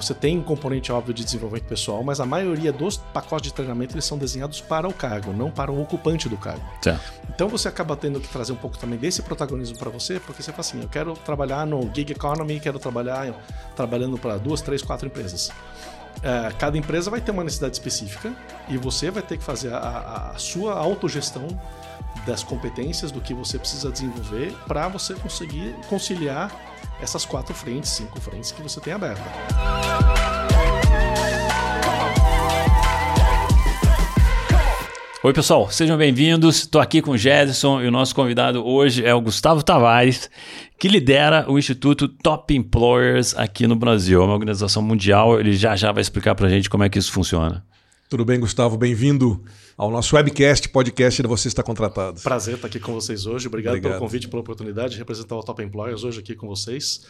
você tem um componente óbvio de desenvolvimento pessoal, mas a maioria dos pacotes de treinamento eles são desenhados para o cargo, não para o ocupante do cargo. Certo. Então você acaba tendo que trazer um pouco também desse protagonismo para você, porque você fala assim, eu quero trabalhar no gig economy, quero trabalhar trabalhando para duas, três, quatro empresas. É, cada empresa vai ter uma necessidade específica e você vai ter que fazer a, a sua autogestão das competências do que você precisa desenvolver para você conseguir conciliar essas quatro frentes, cinco frentes que você tem aberta. Oi, pessoal, sejam bem-vindos. Estou aqui com o Gerson e o nosso convidado hoje é o Gustavo Tavares, que lidera o Instituto Top Employers aqui no Brasil. É uma organização mundial. Ele já já vai explicar para a gente como é que isso funciona. Tudo bem, Gustavo? Bem-vindo ao nosso webcast, podcast de Você Está Contratado. Prazer estar aqui com vocês hoje. Obrigado, Obrigado. pelo convite, pela oportunidade de representar o Top Employers hoje aqui com vocês.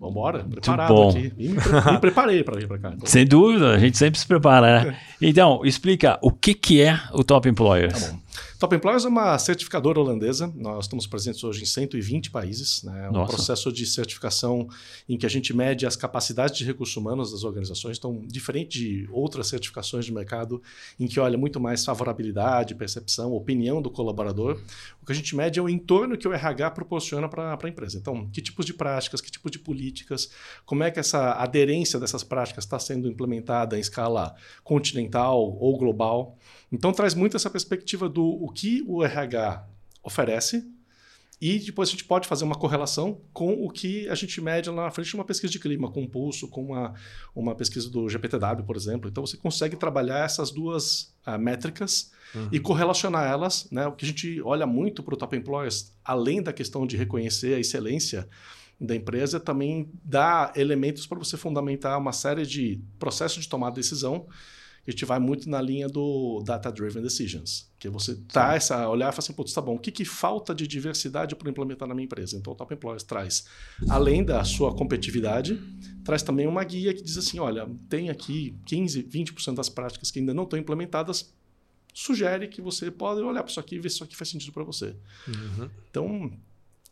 Vamos embora, preparado bom. aqui. Me, me preparei para vir para cá. Então. Sem dúvida, a gente sempre se prepara. Né? Então, explica o que, que é o Top Employers. Tá bom. Top Employers é uma certificadora holandesa. Nós estamos presentes hoje em 120 países. Né? É um Nossa. processo de certificação em que a gente mede as capacidades de recursos humanos das organizações. Então, diferente de outras certificações de mercado, em que olha muito mais favorabilidade, percepção, opinião do colaborador, o que a gente mede é o entorno que o RH proporciona para a empresa. Então, que tipos de práticas, que tipos de políticas, como é que essa aderência dessas práticas está sendo implementada em escala continental ou global. Então traz muito essa perspectiva do o que o RH oferece e depois a gente pode fazer uma correlação com o que a gente mede lá na frente de uma pesquisa de clima, com um pulso, com uma, uma pesquisa do GPTW, por exemplo. Então você consegue trabalhar essas duas uh, métricas uhum. e correlacionar elas. Né? O que a gente olha muito para o Top Employers, além da questão de reconhecer a excelência da empresa, também dá elementos para você fundamentar uma série de processos de tomada de decisão a gente vai muito na linha do data-driven decisions, que você tá essa olhar e falar assim, putz, tá bom, o que, que falta de diversidade para implementar na minha empresa? Então, o Top Employers traz, além da sua competitividade, traz também uma guia que diz assim, olha, tem aqui 15, 20% das práticas que ainda não estão implementadas, sugere que você pode olhar para isso aqui e ver se isso aqui faz sentido para você. Uhum. Então,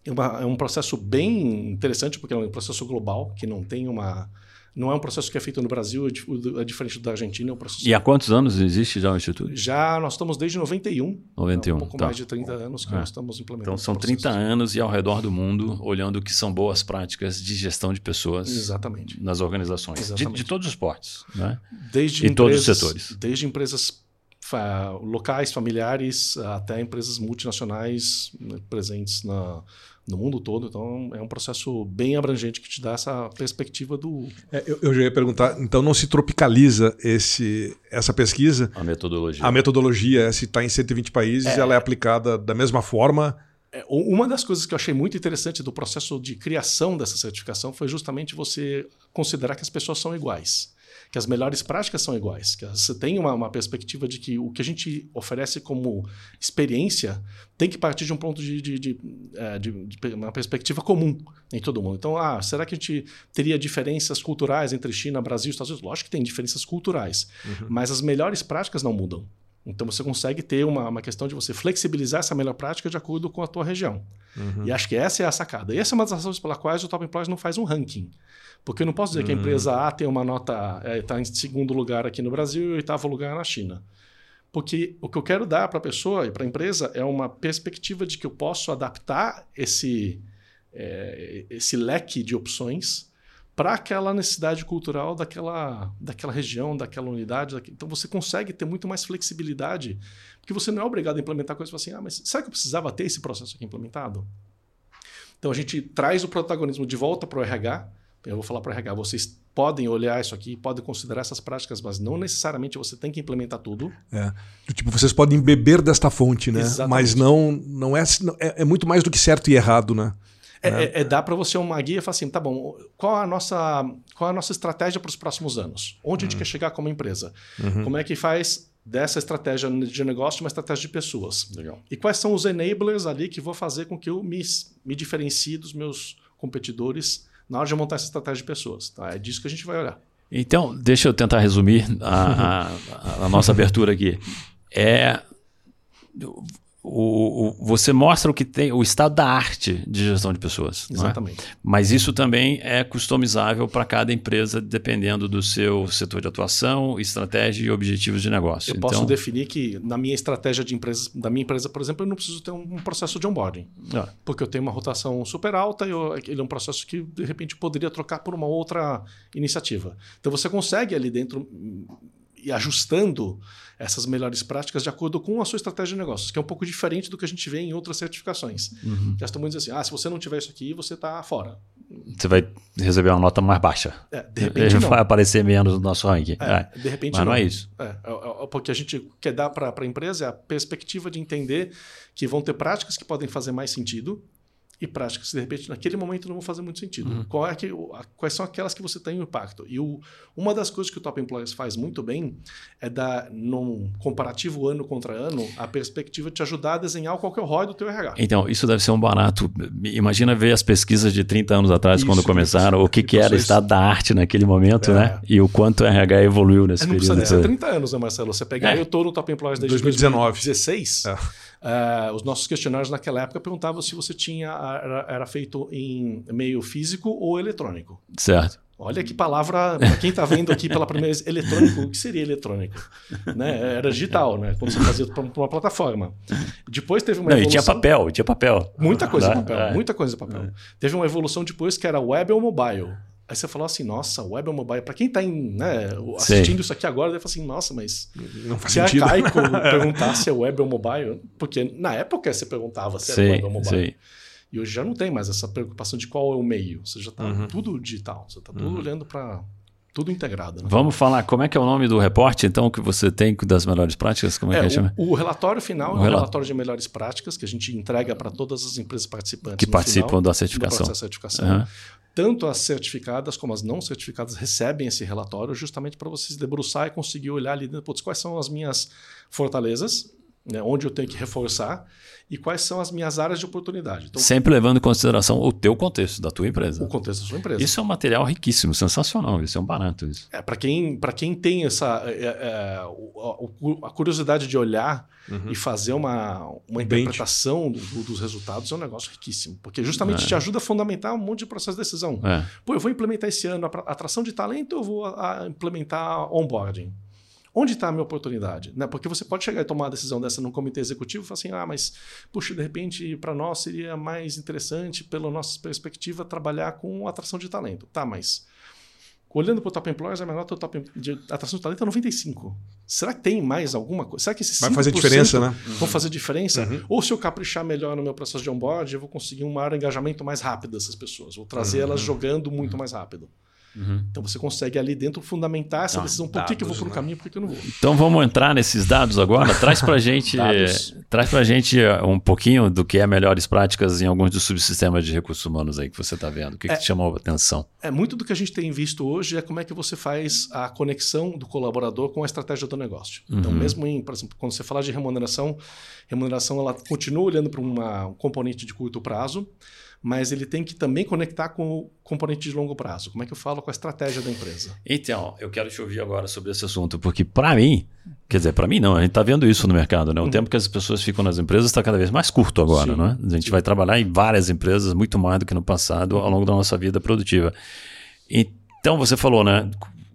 é, uma, é um processo bem interessante, porque é um processo global, que não tem uma não é um processo que é feito no Brasil, é, é diferente da Argentina. É um processo e há quantos anos existe já o Instituto? Já nós estamos desde 91. 91, é um pouco tá. mais de 30 anos que é. nós estamos implementando. Então são 30 anos e ao redor do mundo, olhando o que são boas práticas de gestão de pessoas Exatamente. nas organizações. De, de, todos os portes. Né? Desde e empresas, todos os setores. Desde empresas locais, familiares, até empresas multinacionais né, presentes na no mundo todo. Então é um processo bem abrangente que te dá essa perspectiva do. É, eu, eu, já ia perguntar, então não se tropicaliza esse, essa pesquisa? A metodologia. A metodologia, se está em 120 países, é, ela é aplicada da mesma forma. É, uma das coisas que eu achei muito interessante do processo de criação dessa certificação foi justamente você considerar que as pessoas são iguais que as melhores práticas são iguais, que você tem uma, uma, perspectiva de que o que a gente oferece como experiência tem que partir de um ponto de, de, de, é, de, uma perspectiva comum em todo mundo. Então, ah, será que a gente teria diferenças culturais entre China, Brasil e Estados Unidos? Lógico que tem diferenças culturais, uhum. mas as melhores práticas não mudam. Então você consegue ter uma, uma questão de você flexibilizar essa melhor prática de acordo com a tua região. Uhum. E acho que essa é a sacada. E essa é uma das razões pela quais o Top Employees não faz um ranking. Porque eu não posso dizer uhum. que a empresa A tem uma nota, está é, em segundo lugar aqui no Brasil e oitavo lugar na China. Porque o que eu quero dar para a pessoa e para a empresa é uma perspectiva de que eu posso adaptar esse, é, esse leque de opções para aquela necessidade cultural daquela, daquela região, daquela unidade. Daquele... Então você consegue ter muito mais flexibilidade, porque você não é obrigado a implementar coisas assim, ah, mas será que eu precisava ter esse processo aqui implementado? Então a gente traz o protagonismo de volta para o RH, eu vou falar para o RH, vocês podem olhar isso aqui, podem considerar essas práticas, mas não necessariamente você tem que implementar tudo. É. Tipo, vocês podem beber desta fonte, né? Exatamente. Mas não, não é, é, é muito mais do que certo e errado, né? É, né? é, é dar para você uma guia e falar assim, tá bom, qual a nossa, qual a nossa estratégia para os próximos anos? Onde uhum. a gente uhum. quer chegar como empresa? Uhum. Como é que faz dessa estratégia de negócio uma estratégia de pessoas? Legal. E quais são os enablers ali que vou fazer com que eu me, me diferencie dos meus competidores na hora de montar essa estratégia de pessoas. Tá? É disso que a gente vai olhar. Então, deixa eu tentar resumir a, a, a nossa abertura aqui. É o, o, você mostra o que tem, o estado da arte de gestão de pessoas. É? Exatamente. É? Mas isso também é customizável para cada empresa, dependendo do seu setor de atuação, estratégia e objetivos de negócio. Eu então, posso definir que na minha estratégia de empresa, da minha empresa, por exemplo, eu não preciso ter um processo de onboarding. Ah. Porque eu tenho uma rotação super alta e eu, ele é um processo que, de repente, poderia trocar por uma outra iniciativa. Então você consegue ali dentro e ajustando essas melhores práticas de acordo com a sua estratégia de negócios, que é um pouco diferente do que a gente vê em outras certificações. Uhum. Já estão dizendo assim, ah, se você não tiver isso aqui, você está fora. Você vai receber uma nota mais baixa. É, de repente vai aparecer menos no nosso ranking. É, é. De repente Mas não, não é isso. É, é, é porque a gente quer dar para a empresa é a perspectiva de entender que vão ter práticas que podem fazer mais sentido e práticas que de repente naquele momento não vão fazer muito sentido. Uhum. Qual é que, quais são aquelas que você tem um impacto? E o, uma das coisas que o Top Employers faz muito bem é dar, num comparativo ano contra ano, a perspectiva de te ajudar a desenhar qual que é o ROI do teu RH. Então, isso deve ser um barato. Imagina ver as pesquisas de 30 anos atrás, isso, quando começaram, isso, o que, que era estado da arte naquele momento, é. né? E o quanto o RH evoluiu nesse é, não período. Não precisa 30 anos, né, Marcelo? Você pegar, é. eu estou no Top Employers desde 2019. 2016. É. Uh, os nossos questionários naquela época perguntavam se você tinha era, era, feito em meio físico ou eletrônico. Certo. Olha que palavra, para quem está vendo aqui pela primeira vez, eletrônico, o que seria eletrônico? né? Era digital, né? Quando você fazia para uma plataforma. Depois teve uma Não, evolução... E tinha papel, tinha papel. Muita coisa em papel, é. muita coisa papel. É. Teve uma evolução depois que era web ou mobile. Aí você falou assim, nossa, web ou mobile. Para quem está né, assistindo Sei. isso aqui agora, deve falar assim, nossa, mas não faz se é sentido. arcaico perguntar se é web ou mobile, porque na época você perguntava se era web ou mobile. Sei. E hoje já não tem mais essa preocupação de qual é o meio. Você já está uhum. tudo digital, você está tudo uhum. olhando para tudo integrado. Né? Vamos falar, como é que é o nome do reporte, então, que você tem das melhores práticas? Como é, é que chama? O, relatório final o é um relatório de melhores práticas que a gente entrega para todas as empresas participantes. Que participam final, da certificação. Do certificação. Uhum. Tanto as certificadas como as não certificadas recebem esse relatório justamente para você se debruçar e conseguir olhar ali dentro, putz, quais são as minhas fortalezas, né, onde eu tenho que reforçar e quais são as minhas áreas de oportunidade. Então, Sempre levando em consideração o teu contexto, da tua empresa. O contexto da sua empresa. Isso é um material riquíssimo, sensacional, isso é um barato. Isso. É, Para quem, quem tem essa é, é, a, a, curiosidade de olhar uhum. e fazer uma, uma interpretação do, dos resultados é um negócio riquíssimo, porque justamente é. te ajuda a fundamentar um monte de processo de decisão. É. Pô, eu vou implementar esse ano a atração de talento, eu vou a, a implementar onboarding. Onde está a minha oportunidade? Né? Porque você pode chegar e tomar uma decisão dessa num comitê executivo e falar assim: ah, mas, puxa, de repente, para nós seria mais interessante, pela nossa perspectiva, trabalhar com atração de talento. Tá, mas olhando para o Top Employers, a menor top de atração de talento é 95. Será que tem mais alguma coisa? Será que esses Vai fazer diferença, né? Vão fazer diferença? Uhum. Ou se eu caprichar melhor no meu processo de onboard, eu vou conseguir um maior engajamento mais rápido dessas pessoas. Vou trazer uhum. elas jogando muito mais rápido. Uhum. Então você consegue ali dentro fundamentar essa Não, decisão. Por que, que eu vou para um né? caminho, por que eu não vou? Então vamos entrar nesses dados agora. Traz para gente, traz para gente eh, um pouquinho do que é melhores práticas em alguns dos subsistemas de recursos humanos aí que você está vendo. O que, é, que te chamou a atenção? É muito do que a gente tem visto hoje é como é que você faz a conexão do colaborador com a estratégia do negócio. Então, uhum. Então mesmo em, por exemplo, quando você fala de remuneração, remuneração ela continua olhando para um componente de curto prazo mas ele tem que também conectar com o componente de longo prazo. Como é que eu falo com a estratégia da empresa? Então, eu quero te ouvir agora sobre esse assunto, porque para mim, quer dizer, para mim não, a gente está vendo isso no mercado, né? O uhum. tempo que as pessoas ficam nas empresas está cada vez mais curto agora, sim, não é? A gente sim. vai trabalhar em várias empresas muito mais do que no passado ao longo da nossa vida produtiva. Então, você falou, né?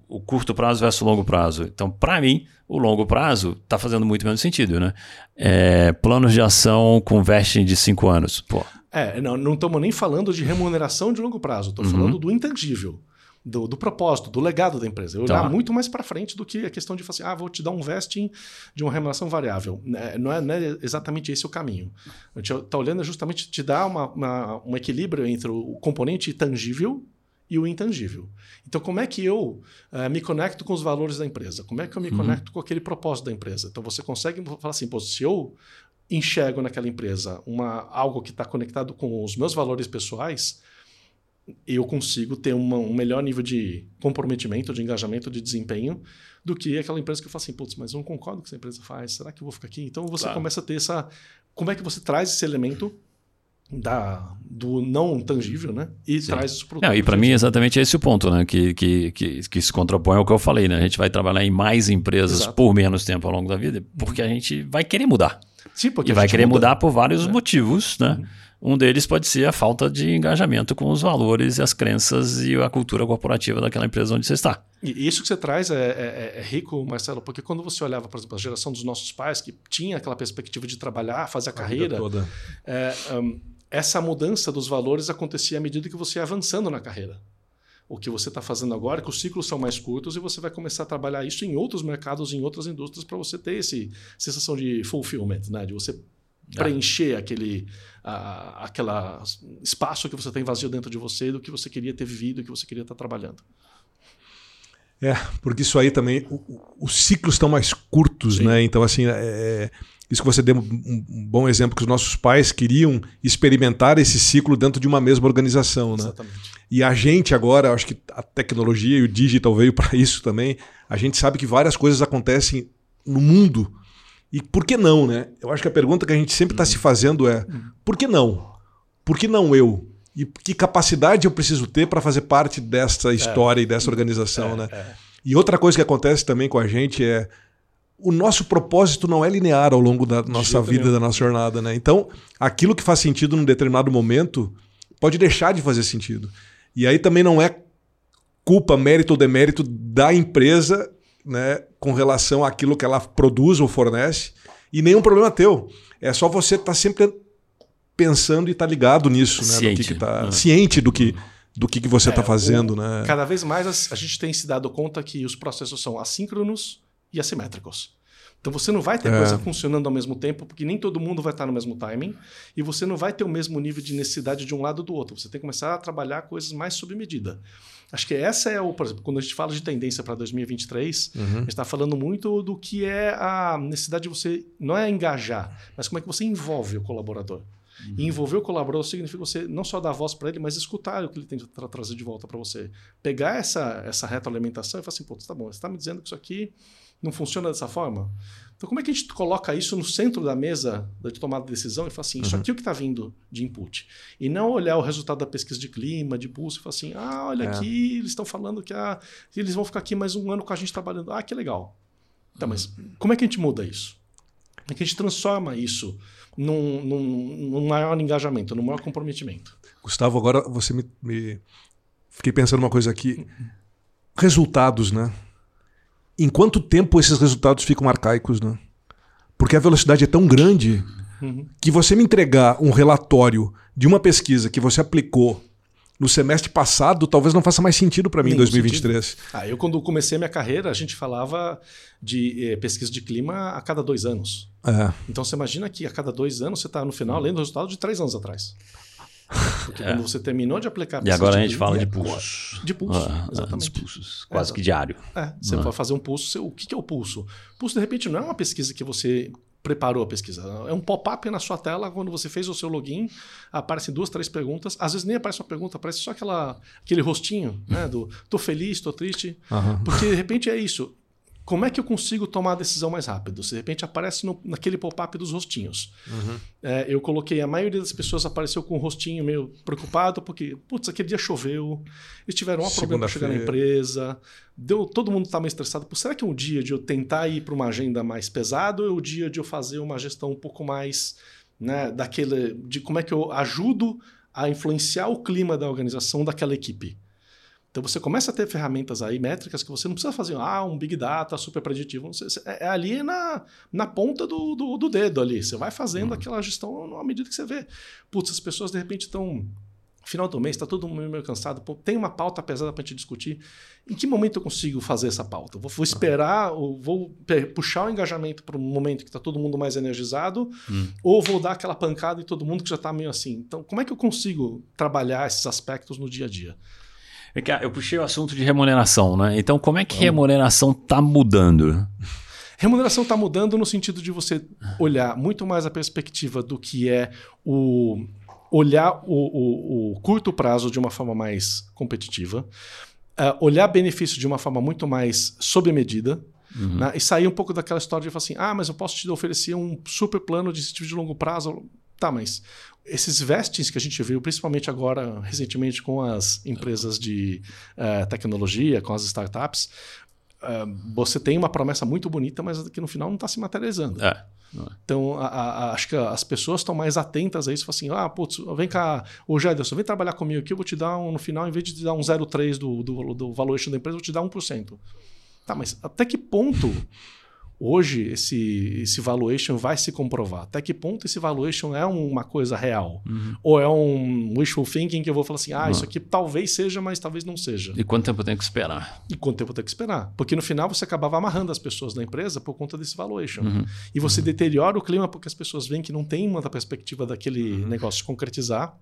O curto prazo versus o longo prazo. Então, para mim, o longo prazo está fazendo muito menos sentido, né? É, planos de ação com vesting de cinco anos. Pô, é, não estamos nem falando de remuneração de longo prazo, estou uhum. falando do intangível. Do, do, propósito, do legado da empresa. Eu olhar tá. muito mais para frente do que a questão de falar assim, ah, vou te dar um vesting de uma remuneração variável. É, não, é, não, é, exatamente esse o caminho. A gente está olhando justamente te dar uma, uma, um equilíbrio entre o componente tangível e o intangível. Então, como é que eu uh, me conecto com os valores da empresa? Como é que eu me uhum. conecto com aquele propósito da empresa? Então, você consegue falar assim, pô, se eu enxergo naquela empresa uma, algo que está conectado com os meus valores pessoais, eu consigo ter uma, um melhor nível de comprometimento, de engajamento, de desempenho do que aquela empresa que eu falo assim, putz, mas eu não concordo com o que essa empresa faz, será que eu vou ficar aqui? Então você claro. começa a ter essa. Como é que você traz esse elemento da, do não tangível, né? E Sim. traz isso para o E para mim, exatamente esse o ponto, né? Que, que, que, que, se contrapõe ao que eu falei, né? A gente vai trabalhar em mais empresas Exato. por menos tempo ao longo da vida, porque a gente vai querer mudar. Sim, porque e vai querer muda. mudar por vários é. motivos, né? Uhum. Um deles pode ser a falta de engajamento com os valores e as crenças e a cultura corporativa daquela empresa onde você está. E isso que você traz é, é, é rico, Marcelo, porque quando você olhava, por exemplo, a geração dos nossos pais, que tinha aquela perspectiva de trabalhar, fazer a, a carreira, é, um, essa mudança dos valores acontecia à medida que você ia avançando na carreira o que você está fazendo agora, que os ciclos são mais curtos e você vai começar a trabalhar isso em outros mercados, em outras indústrias, para você ter esse sensação de fulfillment, né? de você preencher aquele a, aquela espaço que você tem vazio dentro de você do que você queria ter vivido, que você queria estar trabalhando. É, porque isso aí também, o, os ciclos estão mais curtos, Sim. né? Então, assim, é, é, isso que você deu um, bom exemplo, que os nossos pais queriam experimentar esse ciclo dentro de uma mesma organização, né? Exatamente. E a gente agora, acho que a tecnologia e o digital veio para isso também, a gente sabe que várias coisas acontecem no mundo e por que não, né? Eu acho que a pergunta que a gente sempre está se fazendo é: por que não? Por que não eu? E que capacidade eu preciso ter para fazer parte dessa história é. e dessa organização, é, né? É. E outra coisa que acontece também com a gente é o nosso propósito não é linear ao longo da nossa vida, nenhum. da nossa jornada, né? Então, aquilo que faz sentido num determinado momento pode deixar de fazer sentido. E aí também não é culpa, mérito ou demérito da empresa né, com relação àquilo que ela produz ou fornece, e nenhum problema teu. É só você estar tá sempre pensando e estar tá ligado nisso, né? Ciente, do que, que tá, uhum. ciente do que, do que, que você está é, fazendo. O, né? Cada vez mais a, gente tem se dado conta que os processos são assíncronos e assimétricos. Então você não vai ter é. coisa funcionando ao mesmo tempo, porque nem todo mundo vai estar no mesmo timing, e você não vai ter o mesmo nível de necessidade de um lado ou do outro. Você tem que começar a trabalhar coisas mais sob medida. Acho que essa é o, por exemplo, quando a gente fala de tendência para 2023, uhum. a gente está falando muito do que é a necessidade de você, não é engajar, mas como é que você envolve o colaborador. Uhum. E envolver o colaborador significa você não só dar voz para ele, mas escutar o que ele tem para trazer de volta para você. Pegar essa, essa retroalimentação e falar assim, pô, tá bom, você está me dizendo que isso aqui não funciona dessa forma? Então, como é que a gente coloca isso no centro da mesa de tomada de decisão e fala assim, isso uhum. aqui é o que está vindo de input? E não olhar o resultado da pesquisa de clima, de pulso, e falar assim, ah, olha é. aqui, eles estão falando que ah, eles vão ficar aqui mais um ano com a gente trabalhando. Ah, que legal. Tá, mas como é que a gente muda isso? Como é que a gente transforma isso num, num, num maior engajamento, num maior comprometimento? Gustavo, agora você me, me... Fiquei pensando uma coisa aqui. Resultados, né? Em quanto tempo esses resultados ficam arcaicos, né? Porque a velocidade é tão grande uhum. que você me entregar um relatório de uma pesquisa que você aplicou no semestre passado, talvez não faça mais sentido para mim em 2023. Sentido. Ah, eu quando comecei a minha carreira, a gente falava de eh, pesquisa de clima a cada dois anos. É. Então você imagina que a cada dois anos você está no final lendo o resultado de três anos atrás. Porque é. quando você terminou de aplicar E agora a gente fala de pulsos. De pulso, ah, exatamente. pulsos, quase é, que diário. É, você ah. vai fazer um pulso. O que é o pulso? Pulso, de repente, não é uma pesquisa que você preparou a pesquisa. É um pop-up na sua tela quando você fez o seu login, aparecem duas, três perguntas. Às vezes nem aparece uma pergunta, aparece só aquela, aquele rostinho, né? Do tô feliz, tô triste. Uhum. Porque de repente é isso como é que eu consigo tomar a decisão mais rápido? Se de repente aparece no, naquele pop-up dos rostinhos. Uhum. É, eu coloquei, a maioria das pessoas apareceu com o rostinho meio preocupado, porque, putz, aquele dia choveu, eles tiveram um problema para chegar na empresa, deu, todo mundo está meio estressado. Pô, será que é um dia de eu tentar ir para uma agenda mais pesada ou é o dia de eu fazer uma gestão um pouco mais né, daquele. de como é que eu ajudo a influenciar o clima da organização daquela equipe? Então você começa a ter ferramentas aí, métricas, que você não precisa fazer ah, um Big Data super preditivo. É, é ali na, na ponta do, do, do, dedo ali. Você vai fazendo uhum. aquela gestão à medida que você vê. Putz, as pessoas de repente estão. Final do mês, está todo mundo meio cansado. Pô, tem uma pauta pesada para a gente discutir. Em que momento eu consigo fazer essa pauta? Vou, vou esperar, vou puxar o engajamento para um momento que está todo mundo mais energizado, hum. ou vou dar aquela pancada em todo mundo que já está meio assim. Então, como é que eu consigo trabalhar esses aspectos no dia a dia? Eu puxei o assunto de remuneração, né? Então, como é que remuneração está mudando? Remuneração está mudando no sentido de você olhar muito mais a perspectiva do que é o olhar o, o, o curto prazo de uma forma mais competitiva, uh, olhar benefício de uma forma muito mais sob medida, uhum. né? e sair um pouco daquela história de falar assim, ah, mas eu posso te oferecer um super plano de incentivo de longo prazo. Tá, mas esses vestings que a gente viu, principalmente agora, recentemente, com as empresas de uh, tecnologia, com as startups, uh, você tem uma promessa muito bonita, mas que no final não está se materializando. É. Então, a, a, acho que as pessoas estão mais atentas a isso. Assim, ah, putz, vem cá, ô Jederson, vem trabalhar comigo aqui, eu vou te dar, um, no final, em vez de te dar um 0,3 do, do, do valuation da empresa, eu vou te dar 1%. Tá, mas até que ponto hoje esse, esse valuation vai se comprovar? Até que ponto esse valuation é uma coisa real? Uhum. Ou é um wishful thinking que eu vou falar assim, ah, uhum. isso aqui talvez seja, mas talvez não seja. E quanto tempo eu tenho que esperar? E quanto tempo eu tenho que esperar? Porque no final você acabava amarrando as pessoas na empresa por conta desse valuation. Uhum. E você uhum. deteriora o clima porque as pessoas veem que não tem uma perspectiva daquele uhum. negócio de concretizar.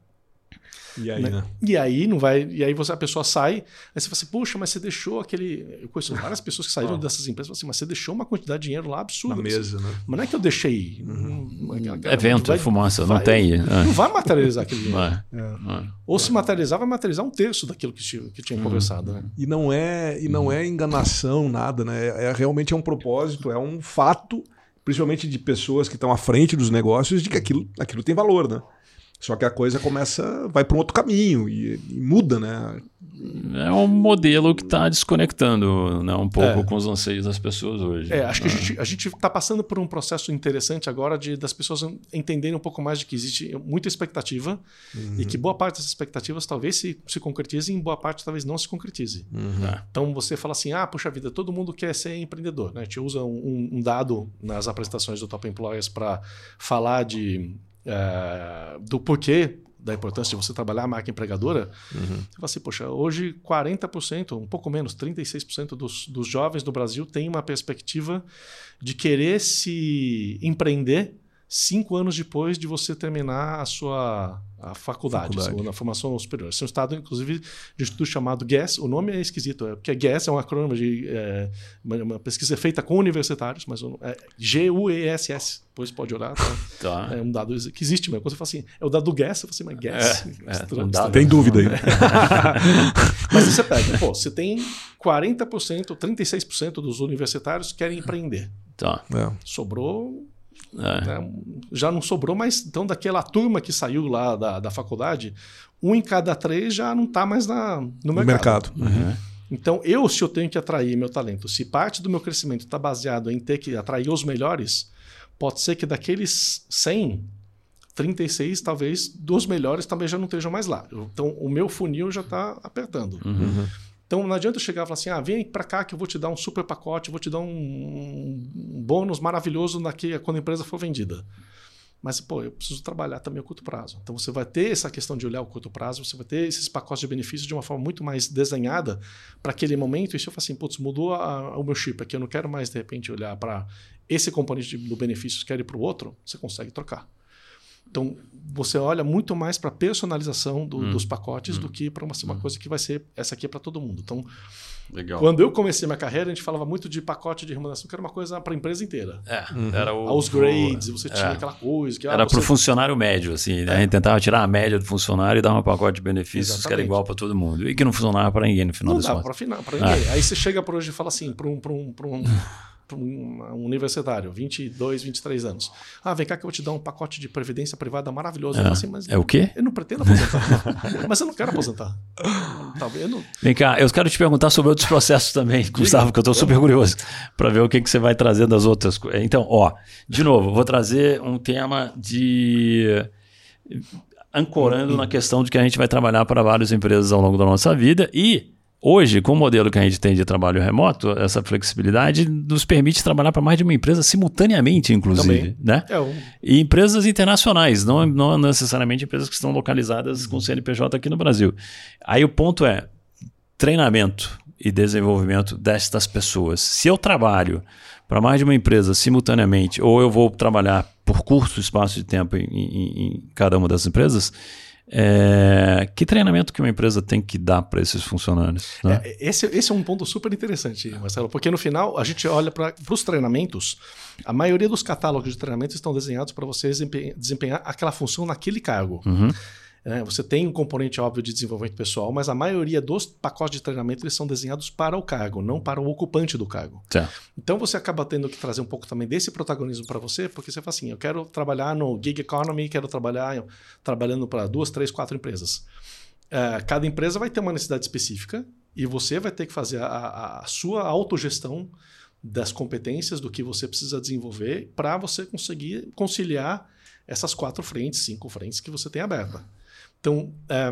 E aí, né? né? E aí não vai. E aí você, a pessoa sai, aí você fala assim, poxa, mas você deixou aquele. Eu conheço várias pessoas que saíram dessas empresas assim, mas você deixou uma quantidade de dinheiro lá absurda. Na mesa, né? Mas não é que eu deixei. Uhum. Evento, vai, fumaça, vai, não tem. Não vai materializar aquele dinheiro. Vai. É. Ou se materializar, vai materializar um terço daquilo que, tinha, que tinha uhum. conversado. Né? E não é, e não é enganação, nada, né? É, é, realmente é um propósito, é um fato, principalmente de pessoas que estão à frente dos negócios, de que aquilo, aquilo tem valor, né? Só que a coisa começa, vai para um outro caminho e, e, muda, né? É um modelo que está desconectando né, um pouco é. com os anseios das pessoas hoje. É, acho que a gente está passando por um processo interessante agora de das pessoas entenderem um pouco mais de que existe muita expectativa uhum. e que boa parte dessas expectativas talvez se, se concretizem e boa parte talvez não se concretize. Uhum. É. Então você fala assim, ah, puxa vida, todo mundo quer ser empreendedor. Né? A gente usa um, um dado nas apresentações do Top Employers para falar de é, do porquê da importância de você trabalhar a marca empregadora, uhum. você fala assim, poxa, hoje 40%, um pouco menos, 36% dos, dos jovens do Brasil têm uma perspectiva de querer se empreender cinco anos depois de você terminar a sua a faculdade, faculdade. na formação superior. Esse é um estado, inclusive, de um instituto chamado GES. O nome é esquisito, é, porque GES é um acrônimo de é, uma, uma, pesquisa feita com universitários, mas é G-U-E-S-S. Depois pode olhar. Tá? tá. É um dado que existe mesmo. Quando você fala assim, é o dado do GES, você fala assim, mas GES. É, é, estranho, estranho. Tem dúvida aí. mas você pega, pô, você tem 40%, 36% dos universitários querem empreender. Tá. É. Sobrou é. Né? Já não sobrou mais. Então, daquela turma que saiu lá da, da faculdade, um em cada três já não está mais na, no, no mercado. mercado. Uhum. Então, eu, se eu tenho que atrair meu talento, se parte do meu crescimento está baseado em ter que atrair os melhores, pode ser que daqueles 100, 36, talvez, dos melhores também já não estejam mais lá. Então, o meu funil já está apertando. Uhum. Então não adianta eu chegar e falar assim: ah, vem para cá que eu vou te dar um super pacote, vou te dar um, um bônus maravilhoso daqui quando a empresa for vendida. Mas, pô, eu preciso trabalhar também a curto prazo. Então você vai ter essa questão de olhar o curto prazo, você vai ter esses pacotes de benefícios de uma forma muito mais desenhada para aquele momento. E se eu falar assim, putz, mudou a, o meu chip aqui, eu não quero mais de repente olhar para esse componente do benefício, quero ir para o outro, você consegue trocar. Então, você olha muito mais para a personalização do, hum, dos pacotes hum, do que para uma, uma hum. coisa que vai ser essa aqui é para todo mundo. Então, Legal. quando eu comecei minha carreira, a gente falava muito de pacote de remuneração, que era uma coisa para a empresa inteira. É, uhum. era o, Aos grades, você tinha é. aquela coisa. Que, ah, era para o funcionário médio, assim. Né? É. A gente tentava tirar a média do funcionário e dar um pacote de benefícios Exatamente. que era igual para todo mundo. E que não funcionava para ninguém no final não dá para ninguém. Aí você chega para hoje e fala assim, para um, um, um um universitário, 22, 23 anos. Ah, vem cá que eu vou te dar um pacote de previdência privada maravilhoso. É, assim, mas é o quê? Eu não pretendo aposentar. mas eu não quero aposentar. Tá, não... Vem cá, eu quero te perguntar sobre outros processos também, Diga, Gustavo, que eu estou super curioso para ver o que, que você vai trazer das outras coisas. Então, ó, de novo, vou trazer um tema de ancorando na questão de que a gente vai trabalhar para várias empresas ao longo da nossa vida e Hoje, com o modelo que a gente tem de trabalho remoto, essa flexibilidade nos permite trabalhar para mais de uma empresa simultaneamente, inclusive. Também. Né? É um... E empresas internacionais, não, não necessariamente empresas que estão localizadas com CNPJ aqui no Brasil. Aí o ponto é treinamento e desenvolvimento destas pessoas. Se eu trabalho para mais de uma empresa simultaneamente, ou eu vou trabalhar por curto espaço de tempo em, em, em cada uma das empresas, é, que treinamento que uma empresa tem que dar para esses funcionários? Né? É, esse, esse é um ponto super interessante, Marcelo, porque no final a gente olha para os treinamentos, a maioria dos catálogos de treinamentos estão desenhados para você desempenhar, desempenhar, aquela função naquele cargo. Uhum. É, você tem um componente óbvio de desenvolvimento pessoal, mas a maioria dos pacotes de treinamento eles são desenhados para o cargo, não para o ocupante do cargo. Então você acaba tendo que trazer um pouco também desse protagonismo para você, porque você fala assim: eu quero trabalhar no gig economy, quero trabalhar trabalhando para duas, três, quatro empresas. É, cada empresa vai ter uma necessidade específica e você vai ter que fazer a, a sua autogestão das competências do que você precisa desenvolver para você conseguir conciliar essas quatro frentes, cinco frentes que você tem aberta. Então, é,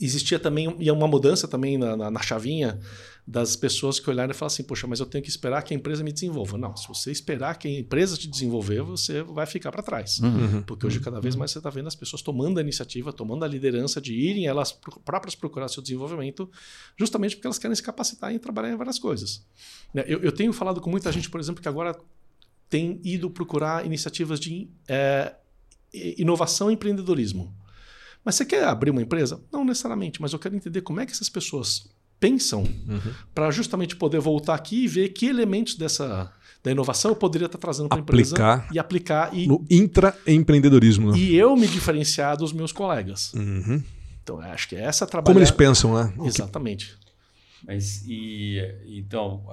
existia também e uma mudança também na, na, na, chavinha das pessoas que olharam e falaram assim, poxa, mas eu tenho que esperar que a empresa me desenvolva. Não, se você esperar que a empresa te desenvolver, você vai ficar para trás. Uhum. uhum. Porque hoje, cada vez uhum. mais, você está vendo as pessoas tomando a iniciativa, tomando a liderança de irem elas próprias procurar seu desenvolvimento, justamente porque elas querem se capacitar em trabalhar em várias coisas. Né, eu, eu tenho falado com muita gente, por exemplo, que agora tem ido procurar iniciativas de é, inovação e empreendedorismo. Mas você quer abrir uma empresa? Não necessariamente, mas eu quero entender como é que essas pessoas pensam uhum. para justamente poder voltar aqui e ver que elementos dessa da inovação eu poderia estar trazendo para a empresa e aplicar e no intraempreendedorismo. Né? E eu me diferenciar dos meus colegas. Uhum. Então acho que é essa trabalhar. Como eles pensam, né? Exatamente. Mas e então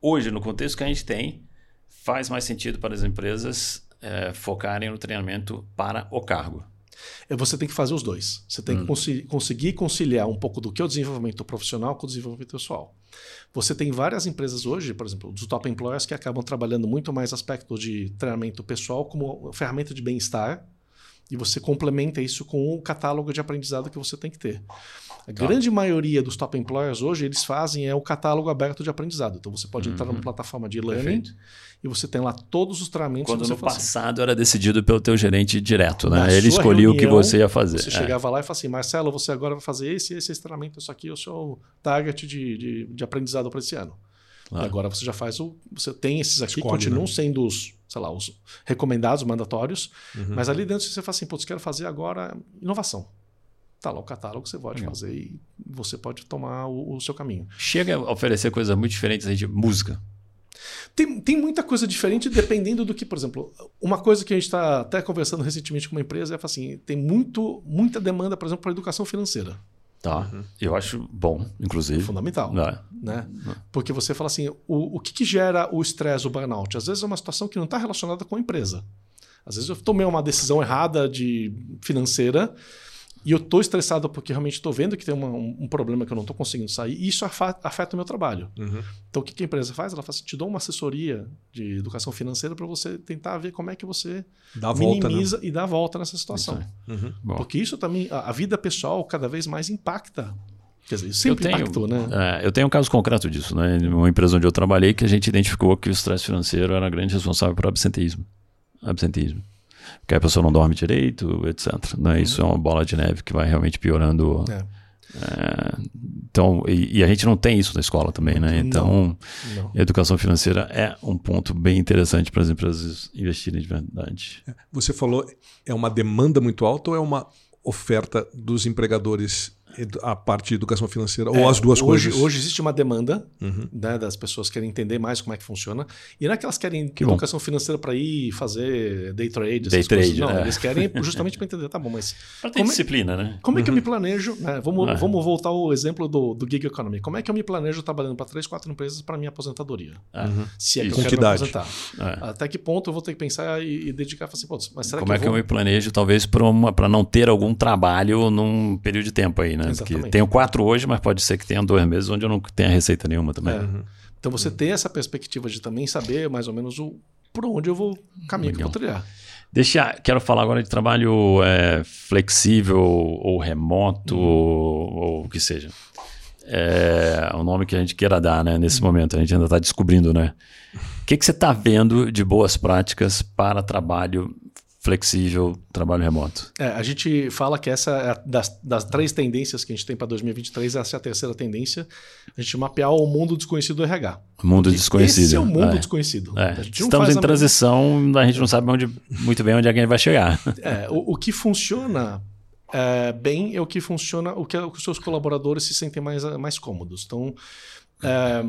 hoje no contexto que a gente tem faz mais sentido para as empresas é, focarem no treinamento para o cargo. É, você tem que fazer os dois. Você tem hum. que cons conseguir conciliar um pouco do que é o desenvolvimento profissional com o desenvolvimento pessoal. Você tem várias empresas hoje, por exemplo, dos top employers, que acabam trabalhando muito mais aspecto de treinamento pessoal como ferramenta de bem-estar e você complementa isso com o catálogo de aprendizado que você tem que ter. A tá. grande maioria dos top employers hoje, eles fazem é o catálogo aberto de aprendizado. Então você pode uhum. entrar numa plataforma de learning Perfeito. e você tem lá todos os treinamentos Quando que você no passado era decidido pelo teu gerente direto, né? Na Ele escolhia reunião, o que você ia fazer. Você é. chegava lá e falava assim, Marcelo, você agora vai fazer esse esse, esse treinamento, isso aqui é o seu target de, de, de aprendizado para esse ano. Claro. Agora você já faz o. Você tem esses aqui, Escolhe, continuam né? sendo os, sei lá, os recomendados, mandatórios, uhum. mas ali dentro você fala assim, putz, quero fazer agora inovação. Tá lá o catálogo, você pode fazer e você pode tomar o, o, seu caminho. Chega a oferecer coisas muito diferentes aí de música. Tem, tem muita coisa diferente dependendo do que, por exemplo, uma coisa que a gente está até conversando recentemente com uma empresa é assim: tem muito, muita demanda, por exemplo, para educação financeira. Tá. Uhum. Eu acho bom, inclusive. Fundamental. É. Né? É. Porque você fala assim: o, o que, que gera o estresse, o burnout? Às vezes é uma situação que não está relacionada com a empresa. Às vezes eu tomei uma decisão errada de financeira e eu estou estressado porque realmente estou vendo que tem uma, um, um, problema que eu não estou conseguindo sair, e isso afeta, o meu trabalho. Uhum. Então, o que, que, a empresa faz? Ela faz, te dá uma assessoria de educação financeira para você tentar ver como é que você dá minimiza volta, né? e dá a volta nessa situação. Uhum. Porque isso também, a, a, vida pessoal cada vez mais impacta. Quer dizer, sempre eu tenho, impactou, né? É, eu tenho um caso concreto disso, né? Uma empresa onde eu trabalhei que a gente identificou que o estresse financeiro era grande responsável por absenteísmo. Absenteísmo que a pessoa não dorme direito, etc. Né? Uhum. Isso é uma bola de neve que vai realmente piorando. É. É, então, e, e, a gente não tem isso na escola também, né? Então, não, não. educação financeira é um ponto bem interessante para as empresas investirem de verdade. É, você falou, é uma demanda muito alta ou é uma oferta dos empregadores a parte de educação financeira, ou é, as duas hoje, coisas? Hoje existe uma demanda uhum. né, das pessoas que querem entender mais como é que funciona. E não é que elas querem que educação financeira para ir fazer day trade, day trade coisas. Não, é. eles querem justamente para entender, tá bom, mas. Para ter é disciplina, é, né? Como é que eu me uhum. planejo? Né? Vamos, uhum. vamos voltar ao exemplo do, do gig economy. Como é que eu me planejo trabalhando para três, quatro empresas para minha aposentadoria? Uhum. Se é que Isso. eu quero me aposentar. É. Até que ponto eu vou ter que pensar e, e dedicar assim, mas será como que é que eu me planejo, talvez, para não ter algum trabalho num período de tempo aí, né? Exatamente. Que tenho quatro hoje, mas pode ser que tenha dois meses onde eu não tenha receita nenhuma também. É. Uhum. Então você tem essa perspectiva de também saber mais ou menos o, por onde eu vou caminho Legal. que eu vou trilhar. Deixa, quero falar agora de trabalho é, flexível ou remoto uhum. ou, o que seja. É o nome que a gente queira dar, né? Nesse uhum. momento a gente ainda está descobrindo, né? O que, que você está vendo de boas práticas para trabalho flexível, trabalho remoto. É, a gente fala que essa é das, das três tendências que a gente tem para 2023, essa é a terceira tendência, a gente mapear o mundo desconhecido do RH. Mundo desconhecido. Esse é o mundo é. desconhecido. É. Estamos em transição, a gente não sabe onde, muito bem onde alguém vai chegar. É, o, o que funciona é, bem é o que funciona, o que, os seus colaboradores se sentem mais, mais cômodos. Então, é,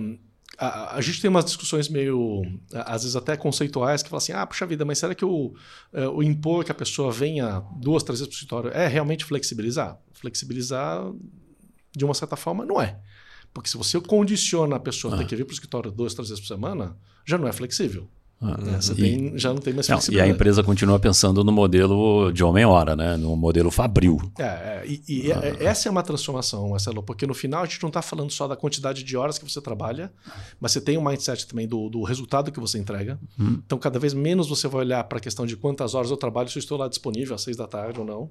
a, a, gente tem umas discussões meio, às vezes até conceituais, que falam assim: ah, puxa vida, mas será que o, é, o impor que a pessoa venha duas, três vezes para o escritório é realmente flexibilizar? Flexibilizar, de uma certa forma, não é. Porque se você condiciona a pessoa a ter ah. que vir para o escritório duas, três vezes por semana, já não é flexível. Ah, né? E, tem, já não tem mais não, E a empresa continua pensando no modelo de homem-hora, né? no modelo fabril. É, é e, e ah. é, essa é uma transformação, Marcelo, porque no final a gente não está falando só da quantidade de horas que você trabalha, mas você tem um mindset também do, do resultado que você entrega. Hum. Então, cada vez menos você vai olhar para a questão de quantas horas eu trabalho, se eu estou lá disponível às seis da tarde ou não.